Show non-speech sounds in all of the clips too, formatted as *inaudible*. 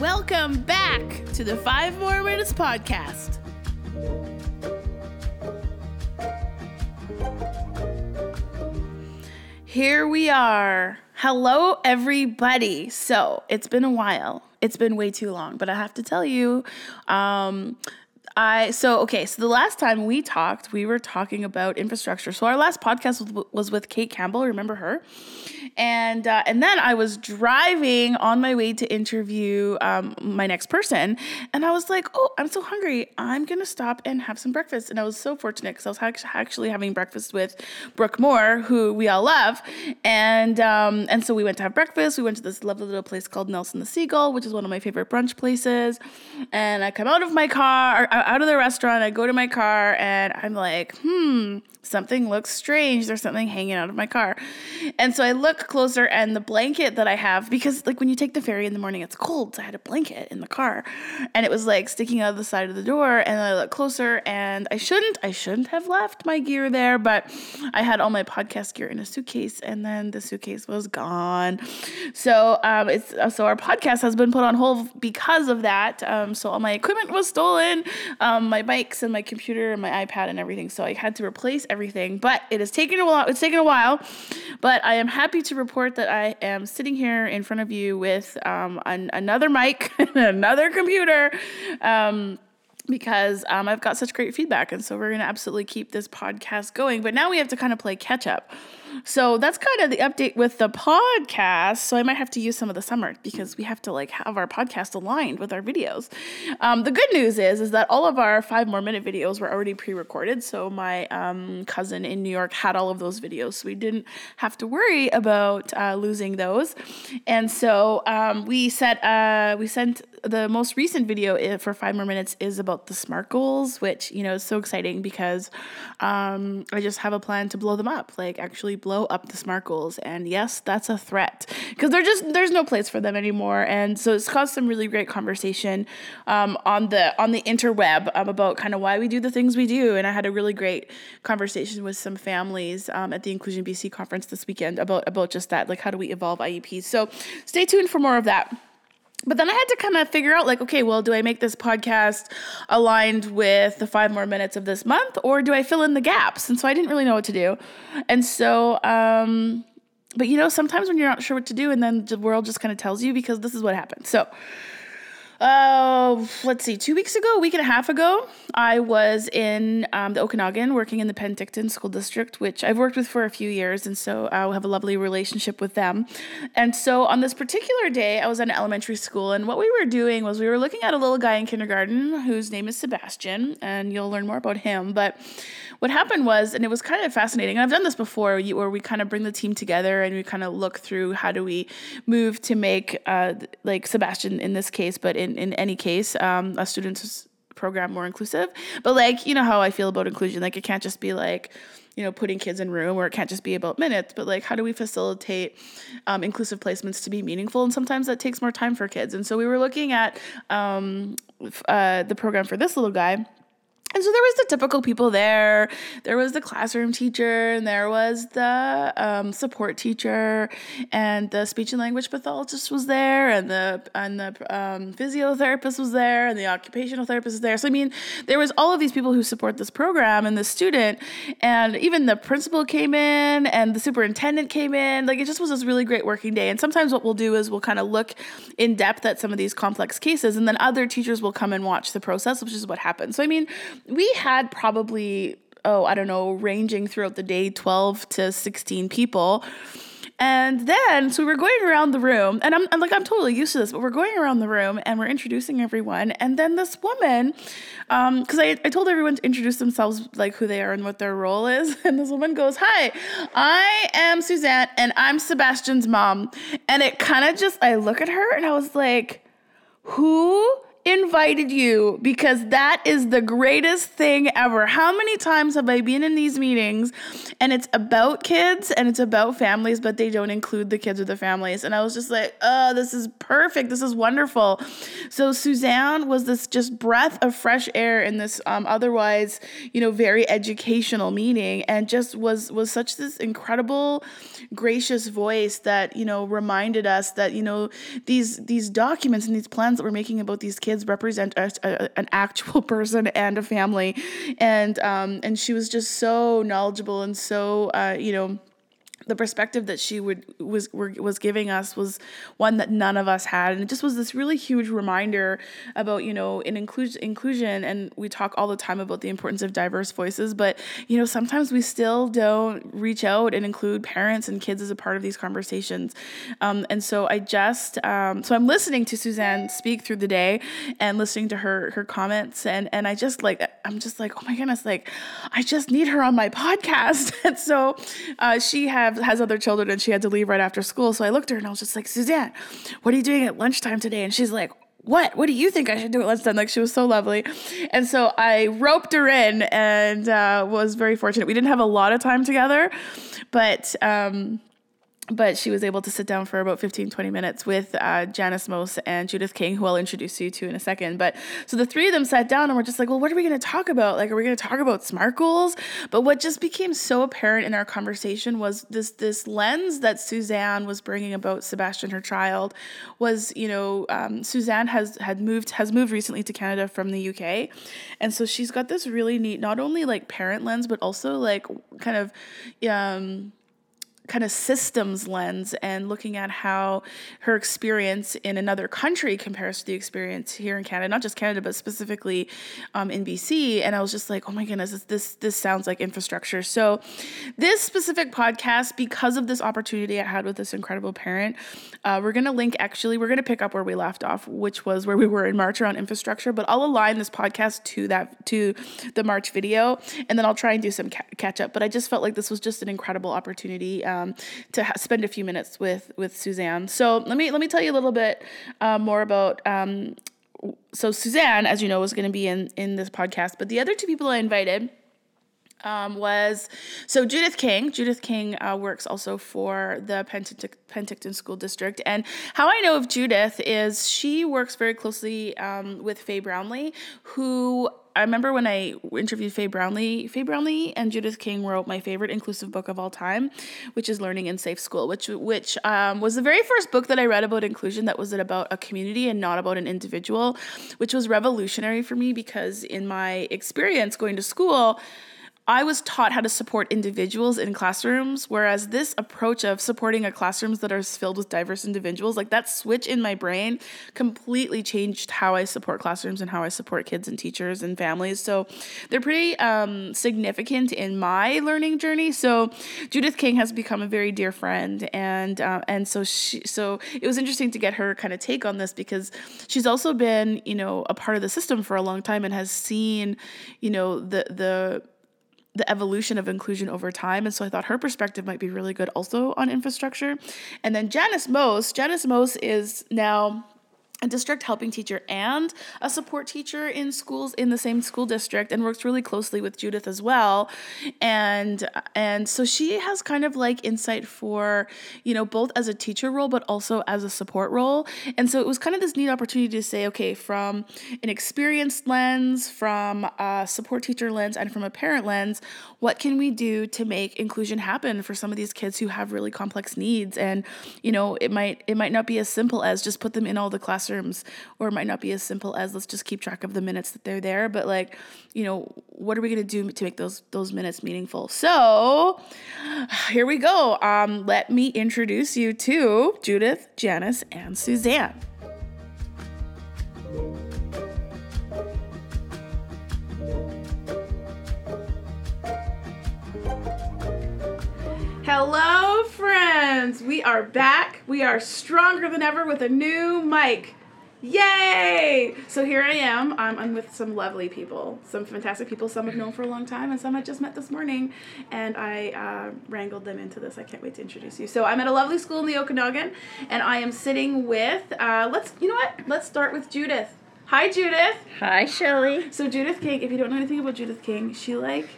Welcome back to the Five Moore Minutes podcast. Here we are. Hello, everybody. So it's been a while. It's been way too long, but I have to tell you, um, I so okay. So the last time we talked, we were talking about infrastructure. So our last podcast was, with Kate Campbell. Remember her? and uh, and then I was driving on my way to interview um, my next person, and I was like, "Oh, I'm so hungry! I'm gonna stop and have some breakfast." And I was so fortunate because I was actually having breakfast with Brooke Moore, who we all love, and um, and so we went to have breakfast. We went to this lovely little place called Nelson the Seagull, which is one of my favorite brunch places. And I come out of my car, out of the restaurant. I go to my car, and I'm like, "Hmm." Something looks strange. There's something hanging out of my car. And so I look closer and the blanket that I have, because like when you take the ferry in the morning, it's cold. So I had a blanket in the car and it was like sticking out of the side of the door. And I look closer and I shouldn't, I shouldn't have left my gear there, but I had all my podcast gear in a suitcase and then the suitcase was gone. So um, it's, so our podcast has been put on hold because of that. Um, so all my equipment was stolen, um, my bikes and my computer and my iPad and everything. So I had to replace everything. But it has taken a while. It's taken a while, but I am happy to report that I am sitting here in front of you with um, an, another mic, *laughs* another computer. Um, because um, I've got such great feedback. And so we're going to absolutely keep this podcast going. But now we have to kind of play catch up. So that's kind of the update with the podcast. So I might have to use some of the summer because we have to like have our podcast aligned with our videos. Um, the good news is is that all of our five more minute videos were already pre-recorded. So my um, cousin in New York had all of those videos, so we didn't have to worry about uh, losing those. And so um, we set uh, we sent the most recent video eh, for five more minutes is about the smart goals, which you know is so exciting because um, I just have a plan to blow them up, like actually blow up the smart goals. And yes, that's a threat because they're just there's no place for them anymore. And so it's caused some really great conversation um, on the on the interweb um, about kind of why we do the things we do. And I had a really great conversation with some families um, at the Inclusion BC conference this weekend about about just that, like how do we evolve IEPs. So stay tuned for more of that but then I had to kind of figure out like, okay, well, do I make this podcast aligned with the five more minutes of this month or do I fill in the gaps? And so I didn't really know what to do. And so, um, but you know, sometimes when you're not sure what to do and then the world just kind of tells you because this is what happened. So, uh, let's see, two weeks ago, a week and a half ago, I was in um, the Okanagan working in the Penticton School District, which I've worked with for a few years, and so I have a lovely relationship with them. And so on this particular day, I was at an elementary school, and what we were doing was we were looking at a little guy in kindergarten whose name is Sebastian, and you'll learn more about him. But what happened was, and it was kind of fascinating, and I've done this before, where we kind of bring the team together and we kind of look through how do we move to make, uh, like Sebastian in this case, but in, in any case, um, a student's program more inclusive. But like, you know how I feel about inclusion. Like, it can't just be like, you know, putting kids in room, or it can't just be about minutes, but like, how do we facilitate um, inclusive placements to be meaningful? And sometimes that takes more time for kids. And so we were looking at um, uh, the program for this little guy and so there was the typical people there. There was the classroom teacher, and there was the um, support teacher, and the speech and language pathologist was there, and the and the um, physiotherapist was there, and the occupational therapist was there. So I mean, there was all of these people who support this program and the student, and even the principal came in, and the superintendent came in. Like it just was this really great working day. And sometimes what we'll do is we'll kind of look in depth at some of these complex cases, and then other teachers will come and watch the process, which is what happened. So I mean we had probably, oh, I don't know, ranging throughout the day 12 to 16 people. And then, so we were going around the room, and I'm, I'm, like, I'm totally used to this, but we're going around the room and we're introducing everyone. And then this woman, because um, I, I told everyone to introduce themselves, like who they are and what their role is. *laughs* And this woman goes, Hi, I am Suzanne, and I'm Sebastian's mom. And it kind of just, I look at her and I was like, Who invited you because that is the greatest thing ever. How many times have I been in these meetings and it's about kids and it's about families, but they don't include the kids or the families? And I was just like, oh, this is perfect. This is wonderful. So Suzanne was this just breath of fresh air in this um, otherwise, you know, very educational meeting and just was was such this incredible, gracious voice that, you know, reminded us that, you know, these these documents and these plans that we're making about these kids represent a, a, an actual *laughs* person and a family, and um, and she was just so knowledgeable and so uh, you know the perspective that she would was was giving us was one that none of us had. And it just was this really huge reminder about you know in inclusion inclusion and we talk all the time about the importance of diverse voices but you know sometimes we still don't reach out and include parents and kids as a part of these conversations. Um, and so I just um, so I'm listening to Suzanne speak through the day and listening to her her comments and and I just like I'm just like oh my goodness like I just need her on my podcast. *laughs* And so uh, she have has other children and she had to leave right after school. So I looked at her and I was just like, Suzanne, what are you doing at lunchtime today? And she's like, what? What do you think I should do at lunchtime? Like she was so lovely. And so I roped her in and uh, was very fortunate. We didn't have a lot of time together, but um, but she was able to sit down for about 15 20 minutes with uh, janice mose and judith king who i'll introduce you to in a second. But so the three of them sat down and we're just like well what are we going to talk about? Like are we going to talk about smart goals but what just became so apparent in our conversation was this this lens that suzanne was bringing about sebastian her child was you know um, suzanne has had moved has moved recently to canada from the uk and so she's got this really neat not only like parent lens but also like kind of um kind of systems lens and looking at how her experience in another country compares to the experience here in Canada, not just Canada, but specifically um, in BC. And I was just like, oh my goodness, this, this, this sounds like infrastructure. So this specific podcast, because of this opportunity I had with this incredible parent, uh, we're to link actually, we're to pick up where we left off, which was where we were in March around infrastructure, but I'll align this podcast to that, to the March video, and then I'll try and do some ca- catch up. But I just felt like this was just an incredible opportunity. Um, um, to ha- spend a few minutes with with Suzanne. So let me let me tell you a little bit uh, more about. Um, so Suzanne, as you know, was going to be in in this podcast, but the other two people I invited um, was so Judith King. Judith King uh, works also for the Penticton, Penticton School District. And how I know of Judith is she works very closely um, with Faye Brownlee, who I remember when I interviewed Faye Brownlee. Faye Brownlee and Judith King wrote my favorite inclusive book of all time, which is Learning in Safe School, which which um, was the very first book that I read about inclusion that was about a community and not about an individual, which was revolutionary for me because in my experience going to school I was taught how to support individuals in classrooms, whereas this approach of supporting a classrooms that are filled with diverse individuals, like that switch in my brain completely changed how I support classrooms and how I support kids and teachers and families. So they're pretty um, significant in my learning journey. So Judith King has become a very dear friend, and uh, and so she so it was interesting to get her kind of take on this because she's also been you know a part of the system for a long time and has seen you know the the the evolution of inclusion over time. And so I thought her perspective might be really good also on infrastructure. And then Janice Mose, Janice Mose is now a district helping teacher and a support teacher in schools in the same school district and works really closely with Judith as well. And and so she has kind of like insight for you know both as a teacher role but also as a support role. And so it was kind of this neat opportunity to say okay from an experienced lens from a support teacher lens and from a parent lens what can we do to make inclusion happen for some of these kids who have really complex needs? And you know it might it might not be as simple as just put them in all the classes classrooms or it might not be as simple as let's just keep track of the minutes that they're there but like you know what are we going to do to make those those minutes meaningful so *sighs* here we go um, let me introduce you to judith janice and suzanne Hello, friends. We are back. We are stronger than ever with a new mic. Yay! So here I am. I'm, I'm with some lovely people, some fantastic people. Some I've known for a long time, and some I just met this morning. And I uh, wrangled them into this. I can't wait to introduce you. So I'm at a lovely school in the Okanagan, and I am sitting with. Uh, let's. You know what? Let's start with Judith. Hi, Judith. Hi, Shelley. So Judith King, if you don't know anything about Judith King, she like,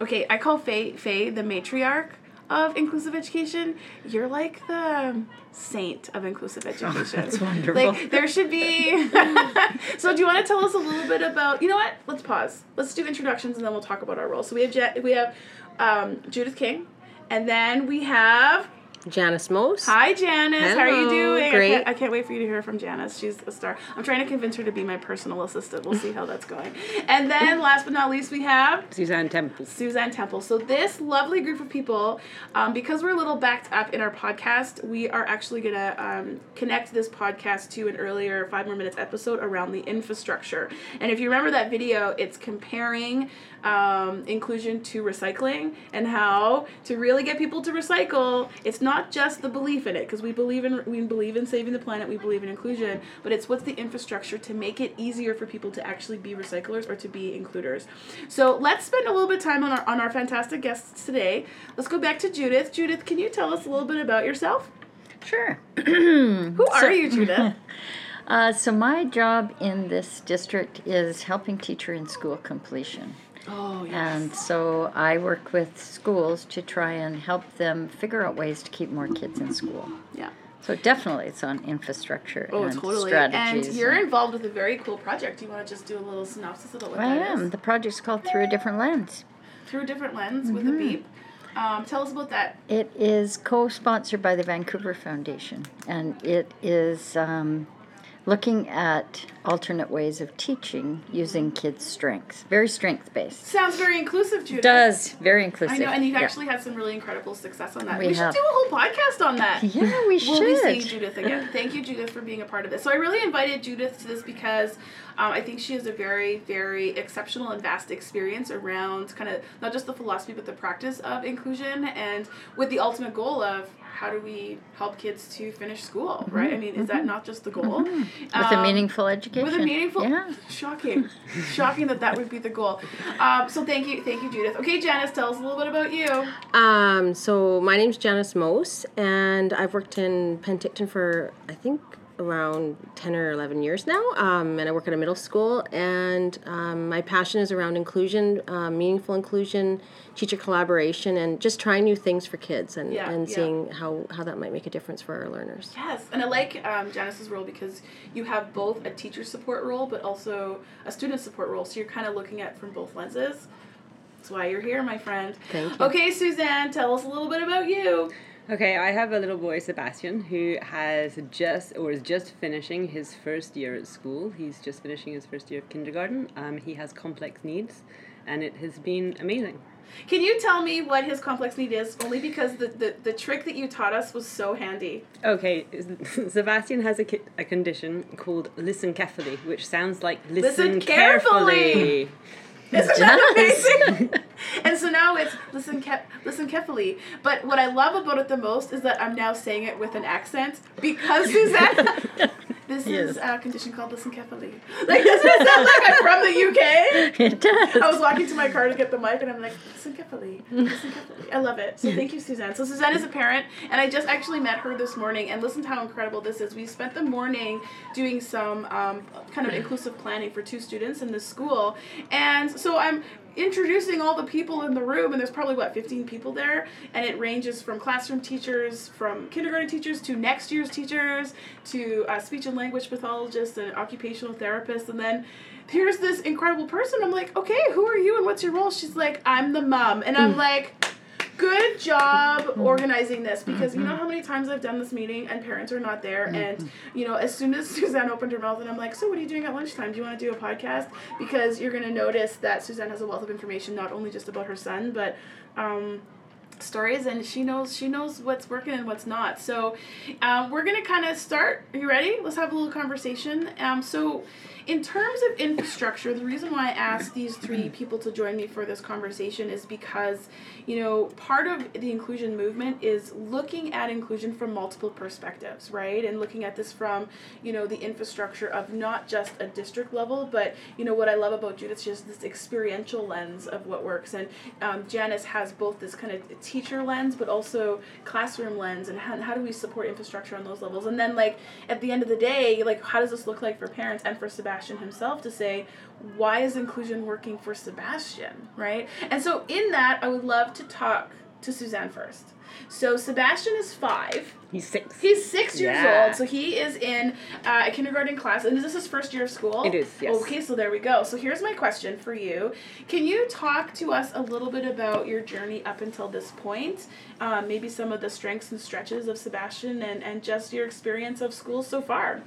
okay, I call Faye Faye the matriarch of inclusive education. You're like the saint of inclusive *laughs* education. That's wonderful. Like there should be. *laughs* so do you want to tell us a little bit about? You know what? Let's pause. Let's do introductions and then we'll talk about our role. So we have Je- we have um, Judith King, and then we have Janice Mose. Hi, Janice. How are you doing? Great. I can't, I can't wait for you to hear from Janice. She's a star. I'm trying to convince her to be my personal assistant. We'll see how that's going. And then, *laughs* last but not least, we have Suzanne Temple. Suzanne Temple. So this lovely group of people, um, because we're a little backed up in our podcast, we are actually gonna um, connect this podcast to an earlier five more minutes episode around the infrastructure. And if you remember that video, it's comparing um, inclusion to recycling and how to really get people to recycle. It's not just the belief in it, because we believe in we believe in saving the planet, we believe in inclusion, but it's what's the infrastructure to make it easier for people to actually be recyclers or to be includers. So let's spend a little bit of time on our on our fantastic guests today. Let's go back to Judith. Judith, can you tell us a little bit about yourself? Sure. *clears throat* Who are you, Judith? *laughs* Uh, so, my job in this district is helping teacher in school completion. Oh And so, I work with schools to try and help them figure out ways to keep more kids in school. Yeah. So, definitely it's on infrastructure Oh, and totally. strategies. And you're involved with a very cool project. Do you want to just do a little synopsis about what I that is? am. The project's called Through a Different Lens. Through a different lens with a Mm-hmm. beep. Um, tell us about that. It is co sponsored by the Vancouver Foundation, and it is um, looking at alternate ways of teaching using kids' strengths. Very strength based. Sounds very inclusive, Judith. Does very inclusive. I know, and you've Yeah. actually had some really incredible success on that. We We, should do a whole podcast on that. Yeah, we should. We'll be seeing. Judith again. Thank you, Judith, for being a part of this. So I really invited Judith to this because um, I think she has a very, very exceptional and vast experience around kind of not just the philosophy but the practice of inclusion, and with the ultimate goal of how do we help kids to finish school, right? I mean, is that not just the goal? Mm-hmm. With a Um, meaningful education. with a meaningful, Yeah. shocking, shocking that that would be the goal. Um, so thank you, thank you, Judith. Okay, Janice, tell us a little bit about you. Um, so my name's Janice Mose, and I've worked in Penticton for I think around ten or eleven years now. Um, and I work at a middle school, and um, my passion is around inclusion, um, meaningful inclusion, teacher collaboration, and just trying new things for kids, and, Yeah, and yeah. seeing how how that might make a difference for our learners. Yes, and I like um, Janice's role because you have both a teacher support role, but also a student support role. So you're kind of looking at from both lenses. That's why you're here, my friend. Thank you. Okay, Suzanne, tell us a little bit about you. Okay, I have a little boy, Sebastian, who has just or is just finishing his first year at school. He's just finishing his first year of kindergarten. Um, he has complex needs, and it has been amazing. Can you tell me what his complex need is? Only because the, the, the trick that you taught us was so handy. Okay, *laughs* Sebastian has a, ki- a condition called lissencephaly, which sounds like listen, Listen carefully. carefully. Isn't that amazing? *laughs* *laughs* and so now it's listen, ke- listen carefully. But what I love about it the most is that I'm now saying it with an accent because Suzanne. *laughs* This Yes. is a condition called listen carefully. Like doesn't it sound like I'm from the UK? *laughs* It does. I was walking to my car to get the mic and I'm like, listen carefully, listen carefully. I love it. So thank you, Suzanne. So Suzanne is a parent and I just actually met her this morning and listen to how incredible this is. We spent the morning doing some um, kind of inclusive planning for two students in the school. And so I'm introducing all the people in the room and there's probably what 15 people there and it ranges from classroom teachers from kindergarten teachers to next year's teachers to uh, speech and language pathologists and occupational therapists and then here's this incredible person. I'm like okay who are you and what's your role? She's like i'm the mom. And i'm like good job organizing this because you know how many times I've done this meeting and parents are not there and you know as soon as *laughs* Suzanne opened her mouth and I'm like so what are you doing at lunchtime? Do you want to do a podcast? Because you're gonna notice that Suzanne has a wealth of information not only just about her son but um, stories and she knows she knows what's working and what's not. So um, we're gonna kind of start. Are you ready? Let's have a little conversation. Um, so in terms of infrastructure the reason why i asked these three people to join me for this conversation is because you know part of the inclusion movement is looking at inclusion from multiple perspectives right? And looking at this from you know the infrastructure of not just a district level but you know what i love about judith she has this experiential lens of what works. And um, janice has both this kind of teacher lens, but also classroom lens, and how, how do we support infrastructure on those levels? And then, like, at the end of the day, like, how does this look like for parents and for Sebastian himself to say, why is inclusion working for Sebastian, right? And so, in that, I would love to talk to Suzanne first. So, Sebastian is five. He's six. He's six years Yeah. old, so he is in uh, a kindergarten class. And is this his first year of school? It is, yes. Okay, so there we go. So here's my question for you: Can you talk to us a little bit about your journey up until this point? Um, maybe some of the strengths and stretches of Sebastian, and and just your experience of school so far.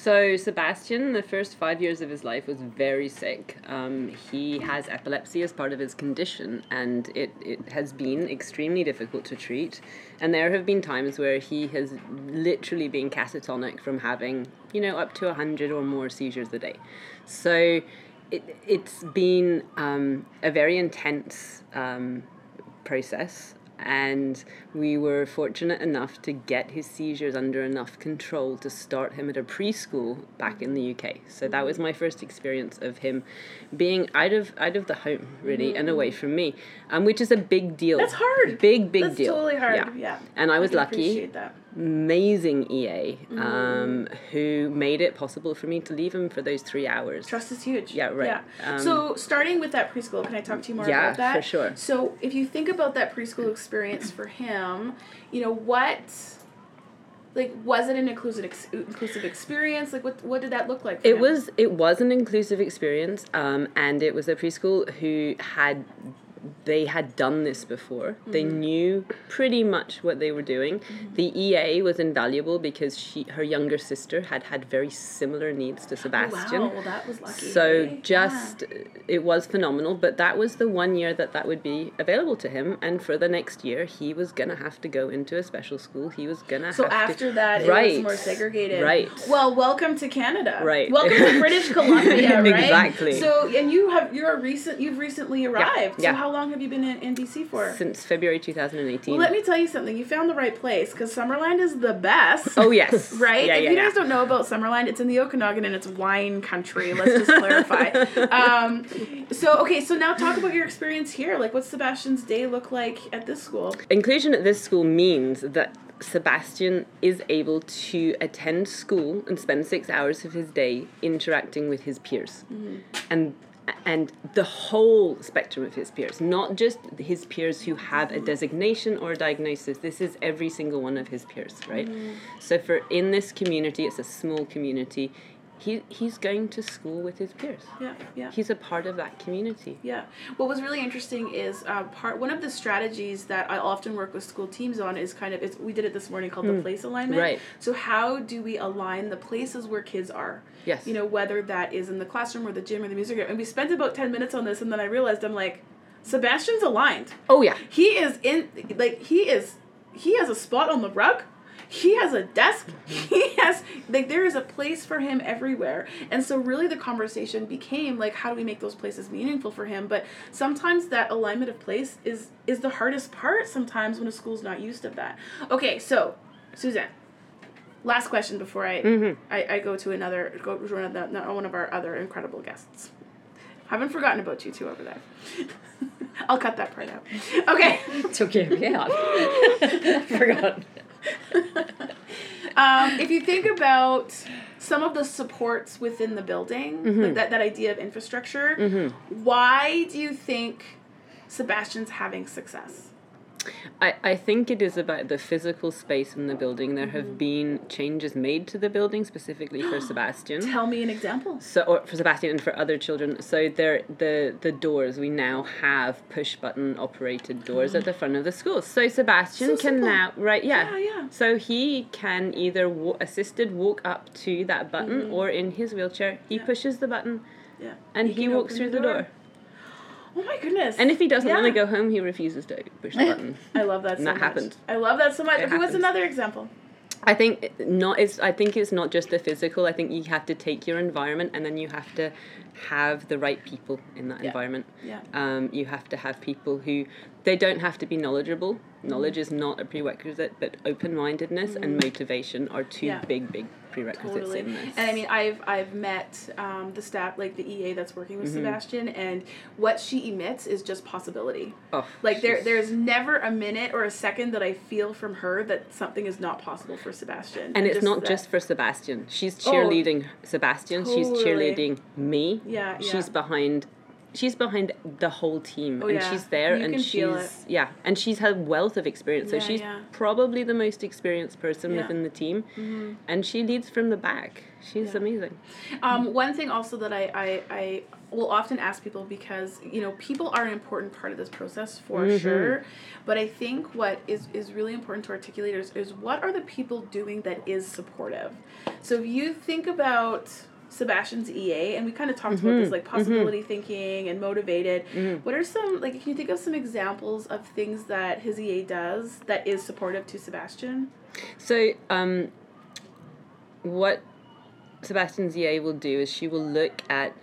So Sebastian, the first five years of his life, was very sick. Um, he has epilepsy as part of his condition, and it, it has been extremely difficult to treat. And there have been times where he has literally been catatonic from having, you know, up to hundred or more seizures a day. So it, it's been um, a very intense um, process and we were fortunate enough to get his seizures under enough control to start him at a preschool back in the UK. So that was my first experience of him being out of out of the home really and away from me, um, which is a big deal. That's hard. Big big That's deal. totally hard. Yeah. yeah. And I was lucky Appreciate that. Amazing EA um, who made it possible for me to leave him for those three hours. Trust is huge. Yeah, right. Yeah. Um, so starting with that preschool, can I talk to you more Yeah, about that? Yeah, for sure. So if you think about that preschool experience for him, you know what, like, was it an inclusive ex- inclusive experience? Like, what what did that look like? For It him? was it was an inclusive experience, um, and it was a preschool who had they had done this before. They Mm-hmm. knew pretty much what they were doing. The EA was invaluable because she her younger sister had had very similar needs to Sebastian. Oh, Wow, well, that was lucky. So just it was phenomenal, but that was the one year that that would be available to him, and for the next year he was gonna have to go into a special school. He was gonna So have after to, that, it right, was more segregated. Right. Well, welcome to Canada. Right. Welcome to British *laughs* Columbia. Right. Exactly. So, and you have you're a recent you've recently arrived. yeah. So how long have you been in, in BC for? since February two thousand and eighteen. Well, let me tell you something. You found the right place because Summerland is the best. Oh yes. *laughs* Right? Yeah, if yeah, you yeah. guys don't know about Summerland, it's in the Okanagan and it's wine country. Let's just clarify. *laughs* Um, so, okay, so now talk about your experience here. Like, what's Sebastian's day look like at this school? Inclusion at this school means that Sebastian is able to attend school and spend six hours of his day interacting with his peers. And and the whole spectrum of his peers, not just his peers who have a designation or a diagnosis. This is every single one of his peers, right? Mm. So for in this community, it's a small community. He he's going to school with his peers. Yeah, yeah. He's a part of that community. Yeah. What was really interesting is uh, part one of the strategies that I often work with school teams on is kind of it's, we did it this morning called the place alignment. Right. So how do we align the places where kids are? Yes. You know whether that is in the classroom or the gym or the music room. And we spent about ten minutes on this, and then I realized I'm like, Sebastian's aligned. Oh yeah. He is in like he is he has a spot on the rug. He has a desk. *laughs* He has like there is a place for him everywhere. And so really the conversation became like how do we make those places meaningful for him? But sometimes that alignment of place is is the hardest part sometimes when a school's not used to that. Okay, so Suzanne. Last question before I mm-hmm. I, I go to another go to another, one of our other incredible guests. Haven't forgotten about you two over there. *laughs* I'll cut that part out. Okay. *laughs* It's okay. Yeah. Forgot. *laughs* Um, if you think about some of the supports within the building, Mm-hmm. like that, that idea of infrastructure, why do you think Sebastian's having success? I, I think it is about the physical space in the building. There have been changes made to the building specifically for *gasps* Sebastian. Tell me an example. So, or for Sebastian and for other children. So there, the the doors we now have push button operated doors at the front of the school. So Sebastian So can simple. now right yeah. Yeah, yeah. So he can either wa- assisted walk up to that button or in his wheelchair he Mm-hmm. Yeah. pushes the button Yeah. and he, can walks through the door. Oh my goodness. And if he doesn't want to go home, he refuses to push the *laughs* button. I love that so that much. happened. I love that so much. It okay, what's another example? I think not. It's. I think it's not just the physical. I think you have to take your environment and then you have to have the right people in that Yeah. environment. Yeah. Um, you have to have people who they don't have to be knowledgeable. Mm-hmm. Knowledge is not a prerequisite, but open mindedness and motivation are two Mm-hmm. Yeah. big, big prerequisites Totally. in this. And I mean, I've I've met um, the staff, like the EA that's working Mm-hmm. with Sebastian, and what she emits is just possibility. oh, Like there, there's never a minute or a second that I feel from her that something is not possible for Sebastian. And it's not that- just for Sebastian. She's Oh, cheerleading Sebastian. She's cheerleading me. Yeah, She's yeah. behind. She's behind the whole team, Oh, and yeah. she's there, You and she's yeah, and she's had wealth of experience. Yeah, so she's yeah. probably the most experienced person Yeah. within the team, and she leads from the back. She's Yeah. amazing. Um, one thing also that I, I, I will often ask people because you know people are an important part of this process for Mm-hmm. sure, but I think what is is really important to articulate is, is what are the people doing that is supportive. So if you think about Sebastian's EA, and we kind of talked about Mm-hmm. this like possibility thinking and motivated. What are some like? Can you think of some examples of things that his EA does that is supportive to Sebastian? So, um, what Sebastian's EA will do is she will look at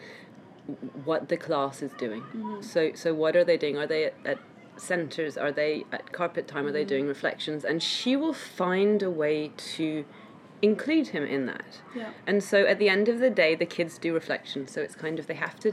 what the class is doing. So, so what are they doing? Are they at, at centers? Are they at carpet time? Are they doing reflections? And she will find a way to include him in that. Yeah. And so at the end of the day, the kids do reflection. So it's kind of they have to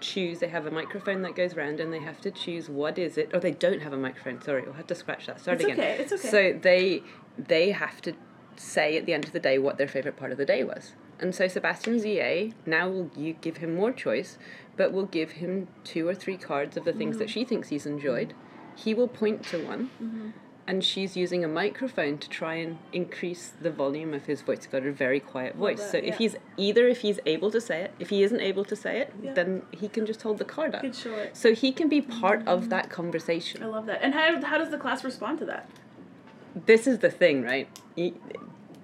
choose. They have a microphone that goes round, and they have to choose what is it. Or they don't have a microphone. Sorry, we'll have to scratch that. Start It's again. okay, it's okay. So they they have to say at the end of the day what their favorite part of the day was. And so Sebastian's EA now will you give him more choice, but will give him two or three cards of the things Mm-hmm. that she thinks he's enjoyed. He will point to one. Mm-hmm. And she's using a microphone to try and increase the volume of his voice. He's got a very quiet voice. that, so yeah. if he's either if he's able to say it, if he isn't able to say it, Yeah. then he can just hold the card up. Could show it. So he can be part Mm-hmm. of that conversation. I love that. And how, how does the class respond to that? this is the thing, right?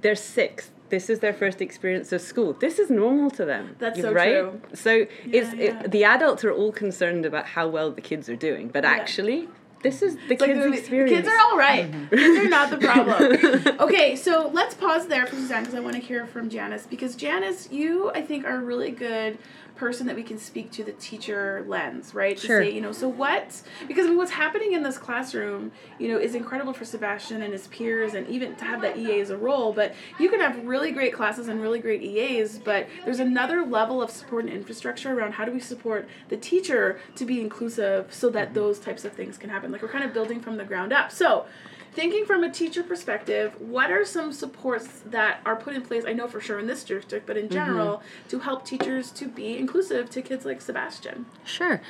They're six. This is their first experience of school. This is normal to them. That's so right? true. So it's yeah. It, the adults are all concerned about how well the kids are doing, but actually, this is the Like kids' experience. kids are all right. Mm-hmm. kids are not the problem. *laughs* okay, so let's pause there for Suzanne because I want to hear from Janice because Janice, you I think are a really good person that we can speak to the teacher lens, right? Sure. To say, you know, so what? Because I mean, what's happening in this classroom, you know, is incredible for Sebastian and his peers, and even to have that EA as a role. But you can have really great classes and really great EAs, but there's another level of support and infrastructure around how do we support the teacher to be inclusive so that mm-hmm. those types of things can happen. Like we're kind of building from the ground up. So thinking from a teacher perspective, what are some supports that are put in place? I know for sure in this district, but in general, to help teachers to be inclusive to kids like Sebastian. Sure.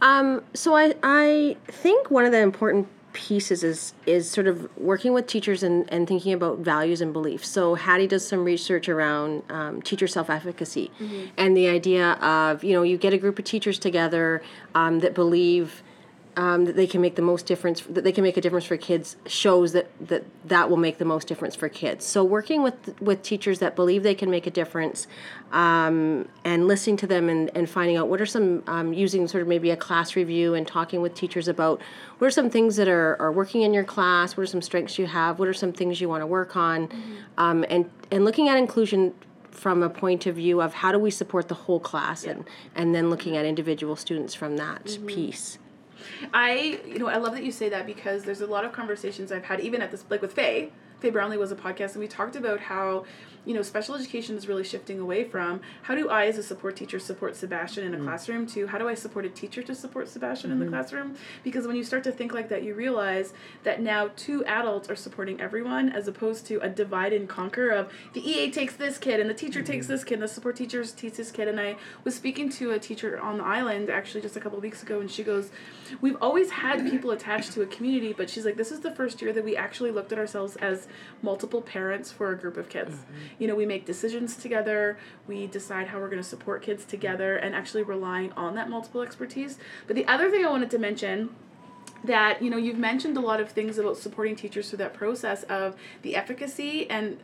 Um, so I, I think one of the important pieces is is sort of working with teachers and, and thinking about values and beliefs. So Hattie does some research around um, teacher self efficacy and the idea of you know you get a group of teachers together um, that believe um, that they can make the most difference that they can make a difference for kids shows that that that will make the most difference for kids. So working with with teachers that believe they can make a difference um, and listening to them and, and finding out what are some um, using sort of maybe a class review and talking with teachers about what are some things that are, are working in your class what are some strengths you have what are some things you want to work on um, and and looking at inclusion from a point of view of how do we support the whole class and and then looking at individual students from that piece I, you know, I love that you say that because there's a lot of conversations I've had, even at this, like with Faye. Faye Brownlee was a podcast, and we talked about how, you know, special education is really shifting away from how do I, as a support teacher, support Sebastian in a mm. classroom to how do I support a teacher to support Sebastian in the mm-hmm. classroom? Because when you start to think like that, you realize that now two adults are supporting everyone as opposed to a divide and conquer of the EA takes this kid and the teacher takes mm-hmm. this kid and the support teachers teach this kid. And I was speaking to a teacher on the island actually just a couple of weeks ago, and she goes, We've always had people attached to a community, but she's like, This is the first year that we actually looked at ourselves as multiple parents for a group of kids. Mm-hmm. You know, we make decisions together, we decide how we're going to support kids together, and actually relying on that multiple expertise. But the other thing I wanted to mention that you know you've mentioned a lot of things about supporting teachers through that process of the efficacy and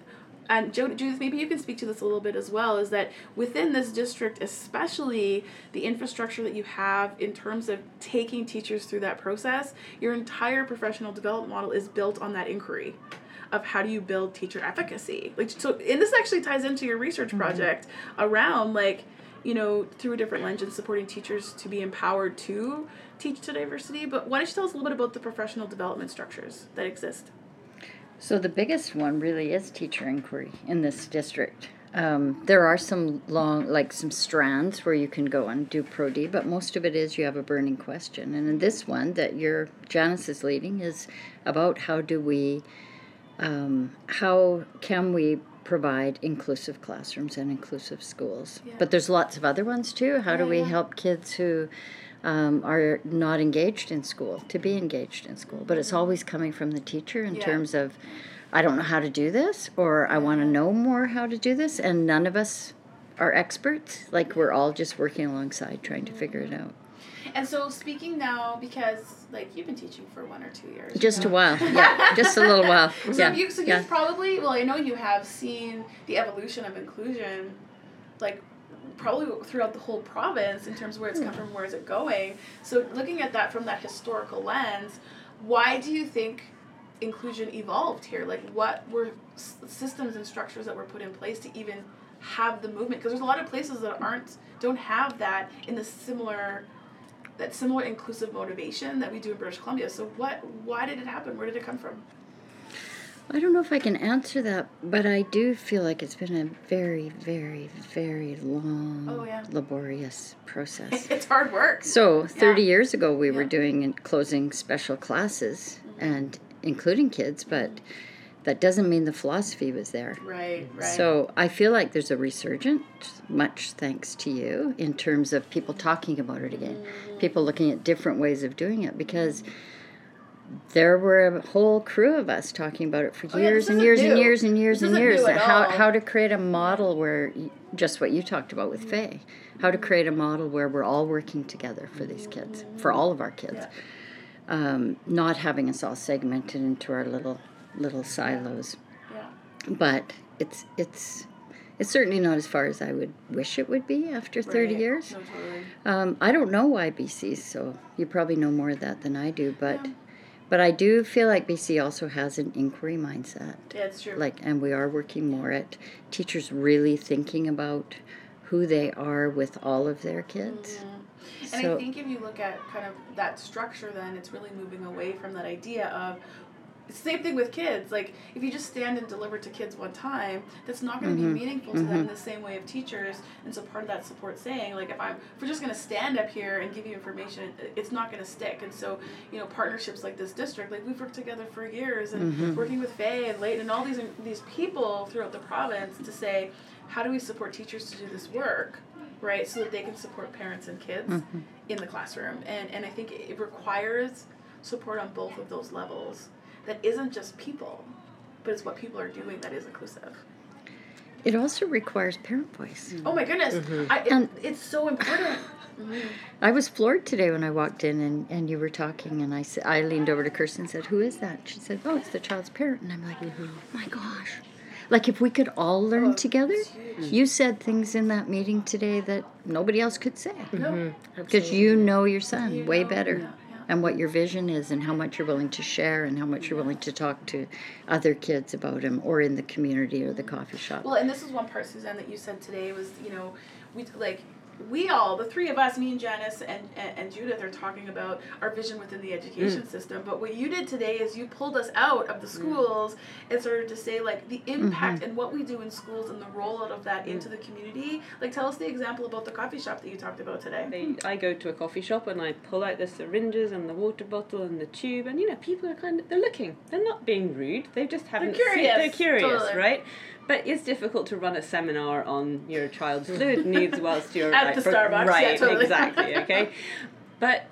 and Jo- Judith, maybe you can speak to this a little bit as well. Is that within this district, especially the infrastructure that you have in terms of taking teachers through that process, your entire professional development model is built on that inquiry of how do you build teacher efficacy. Like so, and this actually ties into your research project around like you know, through a different lens and supporting teachers to be empowered to teach to diversity. But why don't you tell us a little bit about the professional development structures that exist? So the biggest one really is teacher inquiry in this district. Um, there are some long, like some strands where you can go and do pro D, but most of it is you have a burning question. And in this one that your Janice is leading is about how do we, um, how can we provide inclusive classrooms and inclusive schools? But there's lots of other ones too. How do we help kids who um, are not engaged in school to be engaged in school? But it's always coming from the teacher in Yeah. terms of I don't know how to do this, or I want to know more how to do this, and none of us are experts. Like we're all just working alongside trying to figure it out. And so speaking now, because like you've been teaching for one or two years. Just a while, *laughs* yeah, just a little while. So yeah, you so yeah. you've probably well, I know you have seen the evolution of inclusion, like probably throughout the whole province in terms of where it's come hmm. from, where is it going. So looking at that from that historical lens, why do you think inclusion evolved here? Like what were s- systems and structures that were put in place to even have the movement? Because there's a lot of places that aren't don't have that in the similar that similar inclusive motivation that we do in British Columbia. So what why did it happen? Where did it come from? I don't know if I can answer that, but I do feel like it's been a very, very, very long, Oh, yeah. laborious process. *laughs* It's hard work. So, 30 Yeah. years ago, we were doing and closing special classes mm-hmm. and including kids, but that doesn't mean the philosophy was there. Right, right. So, I feel like there's a resurgence, much thanks to you, in terms of people talking about it again, Mm-hmm. people looking at different ways of doing it because there were a whole crew of us talking about it for Oh, years this and years and years and years This and isn't years how all. how to create a model where just what you talked about with Faye, how to create a model where we're all working together for these kids, for all of our kids, Yeah. um, not having us all segmented into our little little silos. yeah. But it's it's it's certainly not as far as I would wish it would be after thirty Right. years. No, totally. Um, I don't know why BC, so you probably know more of that than I do. But Yeah. but I do feel like BC also has an inquiry mindset. Yeah, it's true. Like, and we are working more at teachers really thinking about who they are with all of their kids. And So- I think if you look at kind of that structure, then it's really moving away from that idea of same thing with kids. Like if you just stand and deliver to kids one time, that's not going to Mm-hmm. be meaningful to them in the same way of teachers. And so part of that support saying, like if I'm if we're just going to stand up here and give you information, it's not going to stick. And so you know partnerships like this district, like we've worked together for years and Mm-hmm. working with Faye and Leyton and all these these people throughout the province to say, how do we support teachers to do this work? right? So that they can support parents and kids Mm-hmm. in the classroom. And, and I think it requires support on both of those levels that isn't just people, but it's what people are doing that is inclusive. It also requires parent voice. Oh my goodness, mm-hmm. I, it, And- it's so important. I was floored today when I walked in and, and you were talking, and I, sa- I leaned over to Kirsten and said, Who is that? She said, Oh, it's the child's parent. And I'm like, mm-hmm. Oh my gosh. Like, if we could all learn Oh, together, it's you said things in that meeting today that nobody else could say. No, mm-hmm. Because you know your son You way know, better. yeah, yeah. And what your vision is, and how much you're willing to share, and how much you're willing to talk to other kids about him, or in the community or the coffee shop. Well, and this is one part, Suzanne, that you said today was, you know, we like we all, the three of us, me and Janice and, and, and Judith, are talking about our vision within the education mm. system. But what you did today is you pulled us out of the mm. schools and started to say like the impact mm-hmm. and what we do in schools and the rollout of that into the community. Like, tell us the example about the coffee shop that you talked about today. They, I go to a coffee shop and I pull out the syringes and the water bottle and the tube, and you know, people are kind of they're looking. They're not being rude. They just haven't. seen- curious, they're curious, totally. right? But it's difficult to run a seminar on your child's *laughs* fluid needs whilst you're At like, the for- Starbucks, yeah, right? totally. Exactly. *laughs* Okay, but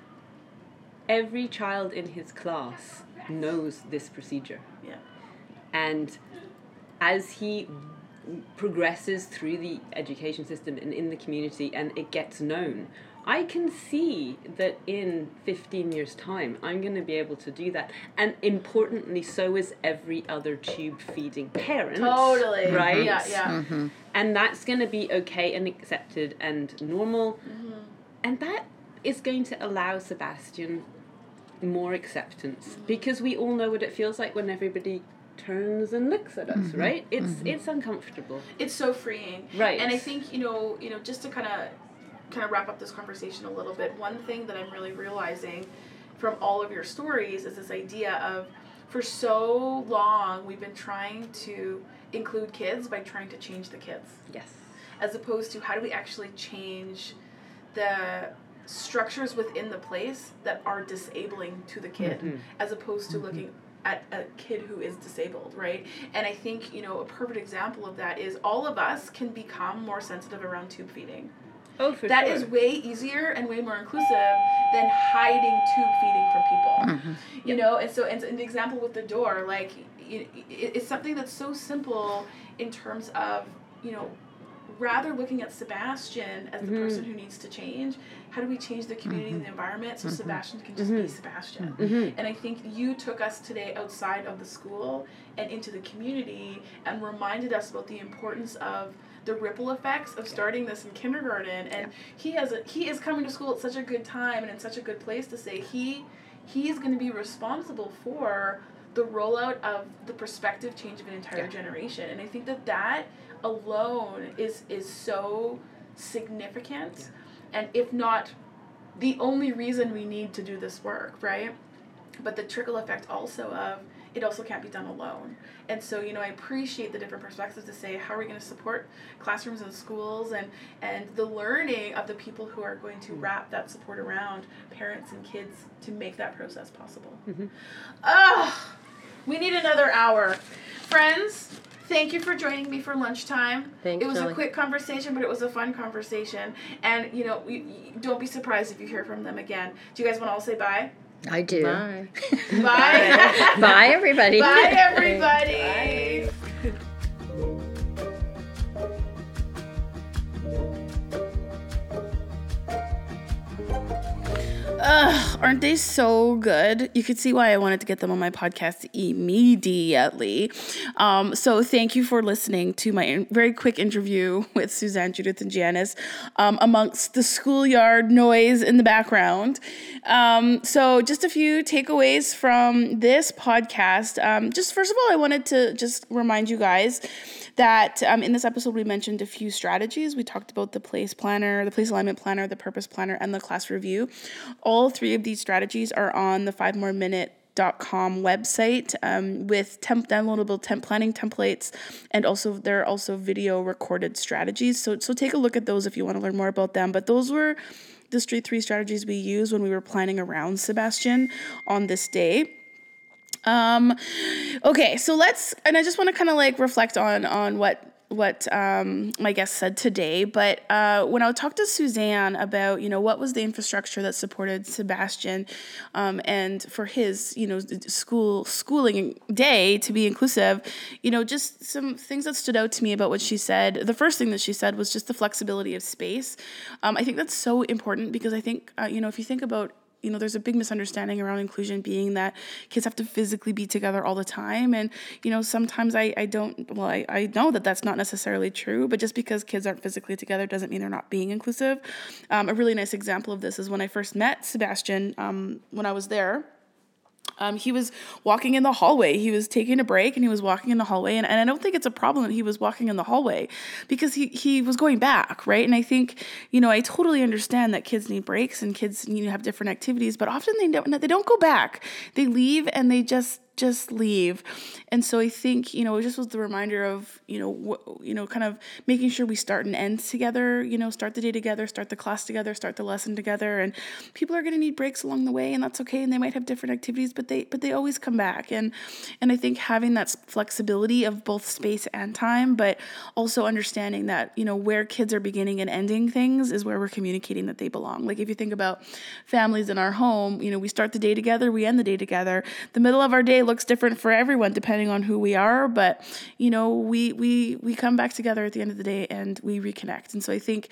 every child in his class knows this procedure. Yeah. And as he progresses through the education system and in the community and it gets known, I can see that in 15 years' time, I'm going to be able to do that. And importantly, so is every other tube feeding parent. Totally. Mm-hmm. Right? Yeah, yeah. Mm-hmm. And that's going to be okay and accepted and normal. Mm-hmm. And that is going to allow Sebastian more acceptance because we all know what it feels like when everybody turns and looks at us, right? It's it's uncomfortable. it's so freeing Right. and i think you know you know just to kind of kind of wrap up this conversation a little bit one thing that i'm really realizing from all of your stories is this idea of for so long we've been trying to include kids by trying to change the kids. Yes. as opposed to how do we actually change the structures within the place that are disabling to the kid mm-hmm. as opposed to mm-hmm. looking at a kid who is disabled right? And i think you know a perfect example of that is all of us can become more sensitive around tube feeding Oh, for That sure. is way easier and way more inclusive than hiding tube feeding from people. Mm-hmm. You know, and so and an example with the door, like it, it, it's something that's so simple in terms of you know, rather looking at Sebastian as the mm-hmm. person who needs to change. How do we change the community and the mm-hmm. environment so Sebastian can just be Sebastian? And I think you took us today outside of the school and into the community and reminded us about the importance of the ripple effects of starting this in kindergarten and he has a he is coming to school at such a good time and in such a good place to say he he is going to be responsible for the rollout of the perspective change of an entire generation. And i think that that alone is is so significant. And if not the only reason we need to do this work right? But the trickle effect also of it also can't be done alone. And so, you know, I appreciate the different perspectives to say how are we going to support classrooms and schools and and the learning of the people who are going to wrap that support around parents and kids to make that process possible. Ah, we need another hour. Friends, thank you for joining me for lunchtime. Thanks, it was Shelley. a quick conversation, but it was a fun conversation. And, you know, we, don't be surprised if you hear from them again. Do you guys want to all say bye? I do. Bye. *laughs* *laughs* Bye. Bye, everybody. Bye, *laughs* everybody. Ugh, aren't they so good? You could see why I wanted to get them on my podcast immediately. Um, so, thank you for listening to my very quick interview *laughs* with Suzanne, Judith, and Janice um, amongst the schoolyard noise in the background. Um, so, just a few takeaways from this podcast. Um, just first of all, I wanted to just remind you guys that um, in this episode we mentioned a few strategies. We talked about the place planner, the place alignment planner, the purpose planner, and the class review. All three of these strategies are on the Five Moore Minute dot com website um, with temp downloadable temp planning templates and also there are also video recorded strategies so so take a look at those if you want to learn more about them but those were the street three strategies we used when we were planning around sebastian on this day um, okay, so let's, and I just want to kind of like reflect on on what what um, my guest said today. But uh, when I talked to Suzanne about you know what was the infrastructure that supported Sebastian, um, and for his you know school schooling day to be inclusive, you know just some things that stood out to me about what she said. The first thing that she said was just the flexibility of space. Um, I think that's so important because I think uh, you know if you think about you know there's a big misunderstanding around inclusion being that kids have to physically be together all the time. And you know sometimes i, I don't well I, I know that that's not necessarily true but just because kids aren't physically together doesn't mean they're not being inclusive. Um, a really nice example of this is when i first met sebastian um, when i was there um, he was walking in the hallway. He was taking a break and he was walking in the hallway. And, and I don't think it's a problem that he was walking in the hallway because he, he was going back, right? And I think, you know, I totally understand that kids need breaks and kids you know, have different activities, but often they don't, they don't go back. They leave and they just just leave. And so I think, you know, it just was the reminder of, you know, wh- you know, kind of making sure we start and end together, you know, start the day together, start the class together, start the lesson together. And people are going to need breaks along the way and that's okay. And they might have different activities, but they, but they always come back. And, and I think having that flexibility of both space and time, but also understanding that, you know, where kids are beginning and ending things is where we're communicating that they belong. Like if you think about families in our home, you know, we start the day together, we end the day together. The middle of our day looks different for everyone depending on who we are, but you know, we we we come back together at the end of the day and we reconnect. And so I think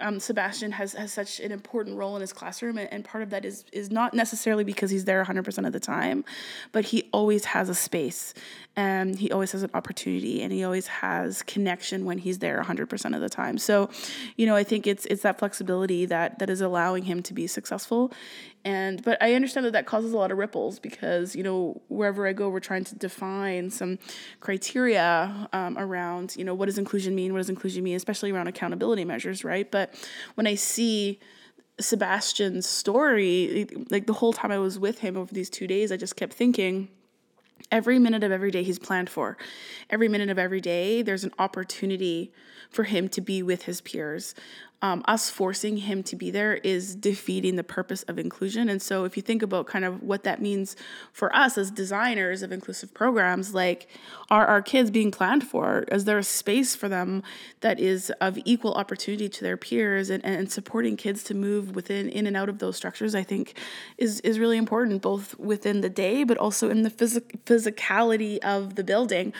um, Sebastian has, has such an important role in his classroom, and, and part of that is is not necessarily because he's there 100% of the time, but he always has a space, and he always has an opportunity, and he always has connection when he's there 100% of the time. So, you know, I think it's it's that flexibility that that is allowing him to be successful, and but I understand that that causes a lot of ripples because you know wherever I go, we're trying to define some criteria um, around you know what does inclusion mean, what does inclusion mean, especially around accountability measures, right? But when I see Sebastian's story, like the whole time I was with him over these two days, I just kept thinking every minute of every day he's planned for. Every minute of every day, there's an opportunity for him to be with his peers um, us forcing him to be there is defeating the purpose of inclusion. And so, if you think about kind of what that means for us as designers of inclusive programs, like are our kids being planned for? Is there a space for them that is of equal opportunity to their peers and, and supporting kids to move within, in and out of those structures? I think is is really important, both within the day, but also in the phys- physicality of the building.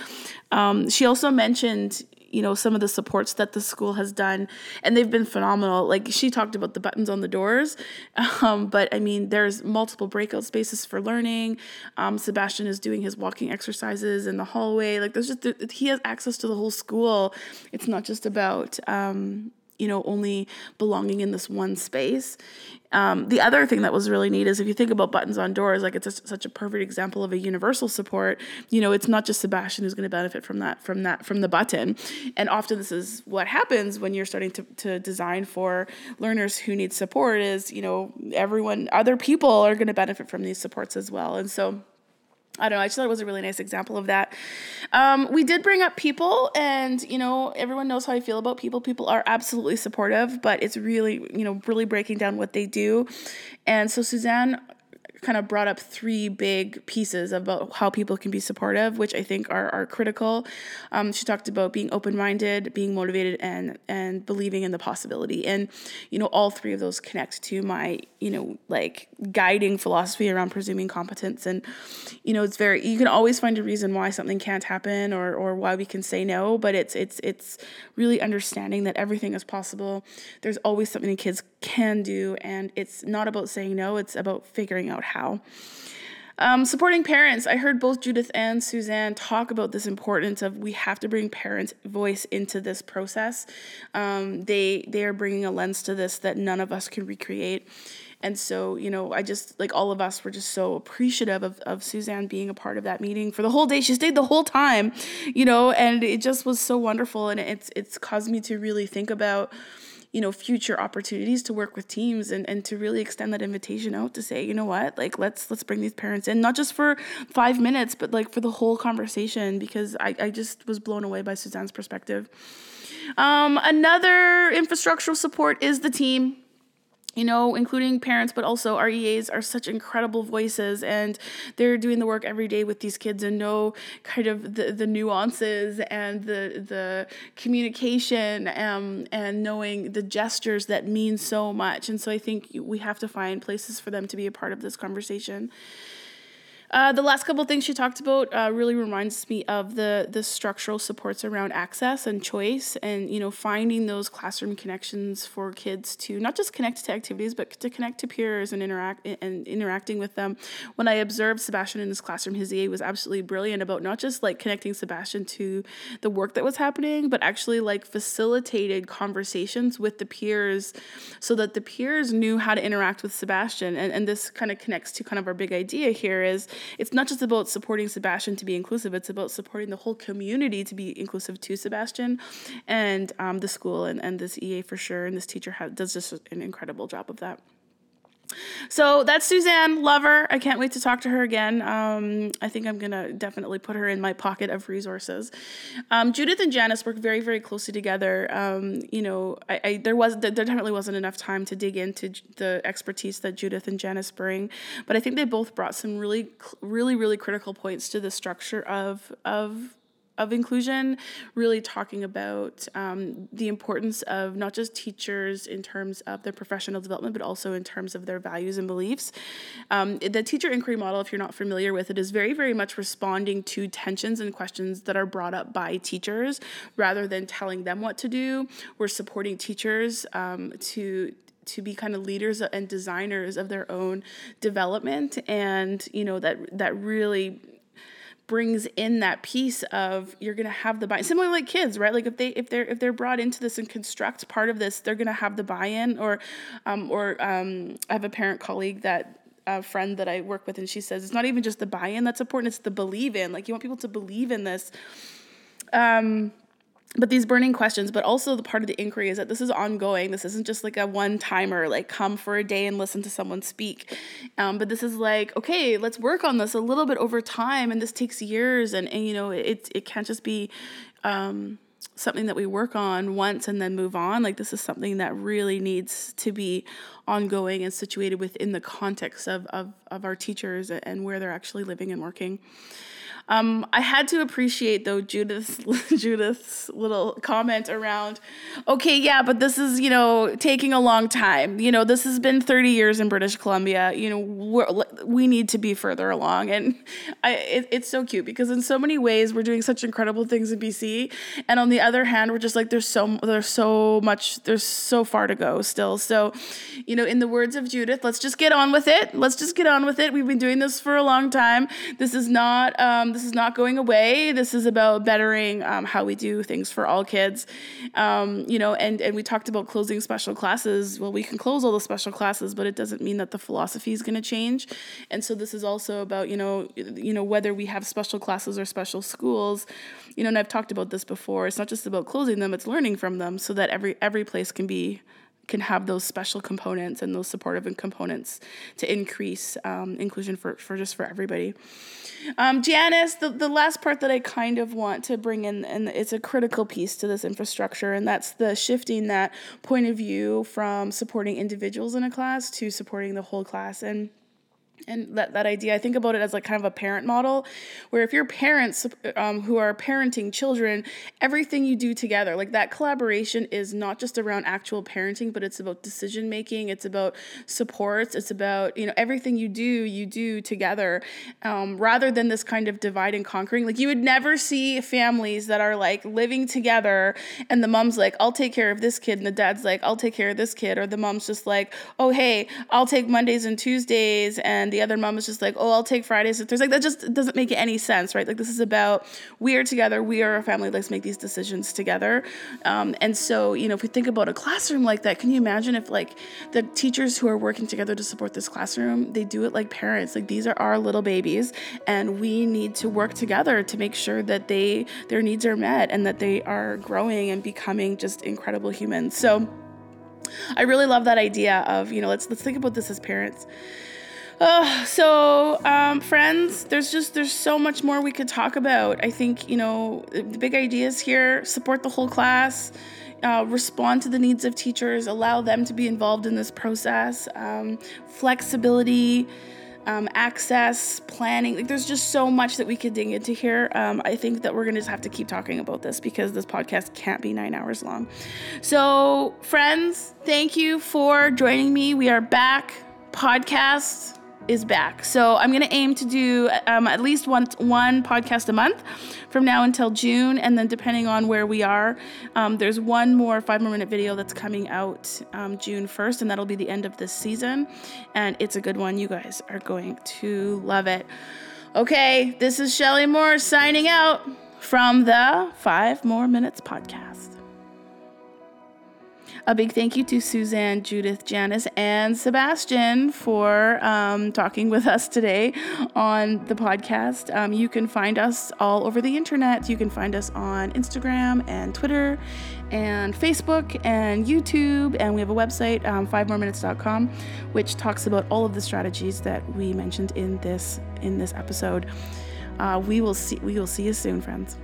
Um, she also mentioned you know some of the supports that the school has done and they've been phenomenal. Like she talked about the buttons on the doors *laughs* um, but i mean there's multiple breakout spaces for learning. Um, sebastian is doing his walking exercises in the hallway. Like there's just he has access to the whole school. It's not just about um, you know only belonging in this one space. Um, the other thing that was really neat is if you think about buttons on doors like it's a, such a perfect example of a universal support. You know it's not just sebastian who's going to benefit from that from that from the button. And often this is what happens when you're starting to, to design for learners who need support is you know everyone other people are going to benefit from these supports as well. And so I don't know. I just thought it was a really nice example of that. Um, we did bring up people, and you know, everyone knows how I feel about people. People are absolutely supportive, but it's really, you know, really breaking down what they do. And so Suzanne kind of brought up three big pieces about how people can be supportive, which I think are, are critical. Um, she talked about being open minded, being motivated, and and believing in the possibility. And you know, all three of those connect to my you know like guiding philosophy around presuming competence. And you know, it's very you can always find a reason why something can't happen or or why we can say no, but it's it's it's really understanding that everything is possible. There's always something kids can do, and it's not about saying no. It's about figuring out how. Um, supporting parents. I heard both Judith and Suzanne talk about this importance of we have to bring parents' voice into this process. Um, they they are bringing a lens to this that none of us can recreate. And so, you know, I just like all of us were just so appreciative of, of Suzanne being a part of that meeting for the whole day. She stayed the whole time, you know, and it just was so wonderful. And it's it's caused me to really think about you know future opportunities to work with teams and, and to really extend that invitation out to say you know what? Like let's let's bring these parents in not just for five minutes but like for the whole conversation because i, I just was blown away by suzanne's perspective. Um, another infrastructural support is the team you know, including parents, but also our EAs are such incredible voices and they're doing the work every day with these kids and know kind of the, the nuances and the the communication um, and knowing the gestures that mean so much. And so I think we have to find places for them to be a part of this conversation. Uh, the last couple things she talked about uh, really reminds me of the the structural supports around access and choice, and you know finding those classroom connections for kids to not just connect to activities, but to connect to peers and interact and interacting with them. When I observed Sebastian in his classroom, his EA was absolutely brilliant about not just like connecting Sebastian to the work that was happening, but actually like facilitated conversations with the peers, so that the peers knew how to interact with Sebastian. And and this kind of connects to kind of our big idea here is it's not just about supporting Sebastian to be inclusive, it's about supporting the whole community to be inclusive to Sebastian and um, the school and, and this EA for sure. And this teacher does just an incredible job of that. So that's Suzanne, lover. I can't wait to talk to her again. Um, I think I'm gonna definitely put her in my pocket of resources. Um, Judith and Janice work very, very closely together. Um, you know, I, I, there was there definitely wasn't enough time to dig into the expertise that Judith and Janice bring, but I think they both brought some really, really, really critical points to the structure of of of inclusion, really talking about um, the importance of not just teachers in terms of their professional development, but also in terms of their values and beliefs. Um, the teacher inquiry model, if you're not familiar with it, is very, very much responding to tensions and questions that are brought up by teachers rather than telling them what to do. We're supporting teachers um, to to be kind of leaders and designers of their own development and you know that that really brings in that piece of you're gonna have the buy in similar like kids right? Like if they if they're if they're brought into this and construct part of this they're gonna have the buy-in. Or um, or um, I have a parent colleague that a friend that I work with and she says it's not even just the buy-in that's important it's the believe in like you want people to believe in this. Um but these burning questions but also the part of the inquiry is that this is ongoing. This isn't just like a one timer like come for a day and listen to someone speak. Um, but this is like okay let's work on this a little bit over time and this takes years and, and you know it, it can't just be um, something that we work on once and then move on. Like this is something that really needs to be ongoing and situated within the context of, of, of our teachers and where they're actually living and working um, I had to appreciate though Judith's *laughs* Judith's little comment around, okay, yeah, but this is you know taking a long time. You know, this has been 30 years in British Columbia. You know, we need to be further along, and *laughs* I, it, it's so cute because in so many ways we're doing such incredible things in BC, and on the other hand, we're just like there's so there's so much there's so far to go still. So, you know, in the words of Judith, let's just get on with it. Let's just get on with it. We've been doing this for a long time. This is not um, this is not going away. This is about bettering um, how we do things for all kids. Um, you know, and, and we talked about closing special classes. Well, we can close all the special classes, but it doesn't mean that the philosophy is going to change. And so this is also about, you know, you know, whether we have special classes or special schools, you know, and I've talked about this before. It's not just about closing them, it's learning from them so that every every place can be can have those special components and those supportive components to increase um, inclusion for, for just for everybody. Um, Janice, the, the last part that I kind of want to bring in, and it's a critical piece to this infrastructure, and that's the shifting that point of view from supporting individuals in a class to supporting the whole class. And and that, that idea i think about it as like kind of a parent model where if your parents um, who are parenting children everything you do together like that collaboration is not just around actual parenting but it's about decision making it's about supports it's about you know everything you do you do together um, rather than this kind of divide and conquering. Like you would never see families that are like living together and the mom's like i'll take care of this kid and the dad's like i'll take care of this kid or the mom's just like oh hey i'll take mondays and tuesdays and the other mom is just like, oh, I'll take Fridays and Thursdays. Like that just doesn't make any sense, right? Like this is about we are together, we are a family. Let's make these decisions together. Um, and so, you know, if we think about a classroom like that, can you imagine if like the teachers who are working together to support this classroom, they do it like parents. Like these are our little babies, and we need to work together to make sure that they their needs are met and that they are growing and becoming just incredible humans. So. I really love that idea of you know let's let's think about this as parents uh, so, um, friends, there's just there's so much more we could talk about. I think you know the big ideas here: support the whole class, uh, respond to the needs of teachers, allow them to be involved in this process, um, flexibility. Um, access, planning. Like, there's just so much that we could dig into here. Um, I think that we're gonna just have to keep talking about this because this podcast can't be nine hours long. So, friends, thank you for joining me. We are back. Podcast is back. So I'm going to aim to do um, at least one, one podcast a month from now until June. And then depending on where we are, um, there's one more Five Moore Minute video that's coming out um, June 1st, and that'll be the end of this season. And it's a good one. You guys are going to love it. Okay, this is Shelley Moore signing out from the Five Moore Minutes podcast. A big thank you to Suzanne, Judith, Janice, and Sebastian for um, talking with us today on the podcast. Um, you can find us all over the internet. You can find us on Instagram and Twitter and Facebook and YouTube. And we have a website, um, fivemooreminutes.com, which talks about all of the strategies that we mentioned in this in this episode. Uh, we will see we will see you soon, friends.